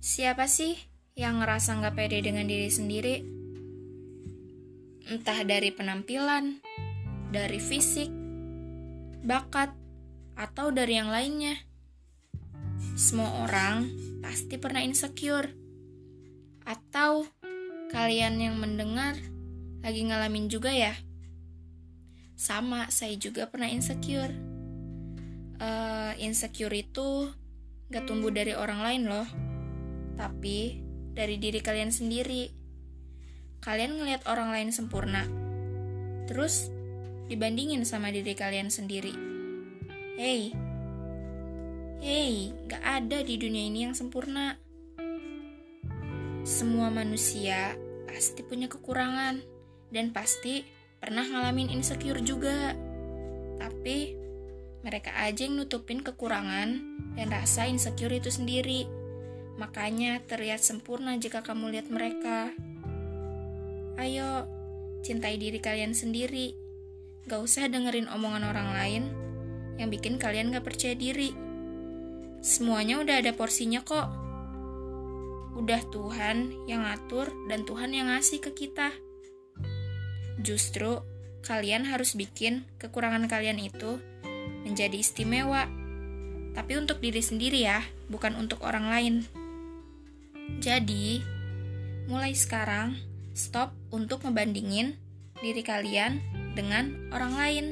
Siapa sih yang ngerasa nggak pede dengan diri sendiri? Entah dari penampilan, dari fisik, bakat, atau dari yang lainnya. Semua orang pasti pernah insecure. Atau kalian yang mendengar lagi ngalamin juga ya? Sama, saya juga pernah insecure. Uh, insecure itu gak tumbuh dari orang lain loh tapi dari diri kalian sendiri. Kalian ngelihat orang lain sempurna, terus dibandingin sama diri kalian sendiri. Hey, hey, gak ada di dunia ini yang sempurna. Semua manusia pasti punya kekurangan dan pasti pernah ngalamin insecure juga. Tapi mereka aja yang nutupin kekurangan dan rasa insecure itu sendiri. Makanya terlihat sempurna jika kamu lihat mereka. Ayo, cintai diri kalian sendiri. Gak usah dengerin omongan orang lain yang bikin kalian gak percaya diri. Semuanya udah ada porsinya kok. Udah Tuhan yang ngatur dan Tuhan yang ngasih ke kita. Justru kalian harus bikin kekurangan kalian itu menjadi istimewa. Tapi untuk diri sendiri ya, bukan untuk orang lain. Jadi, mulai sekarang, stop untuk ngebandingin diri kalian dengan orang lain.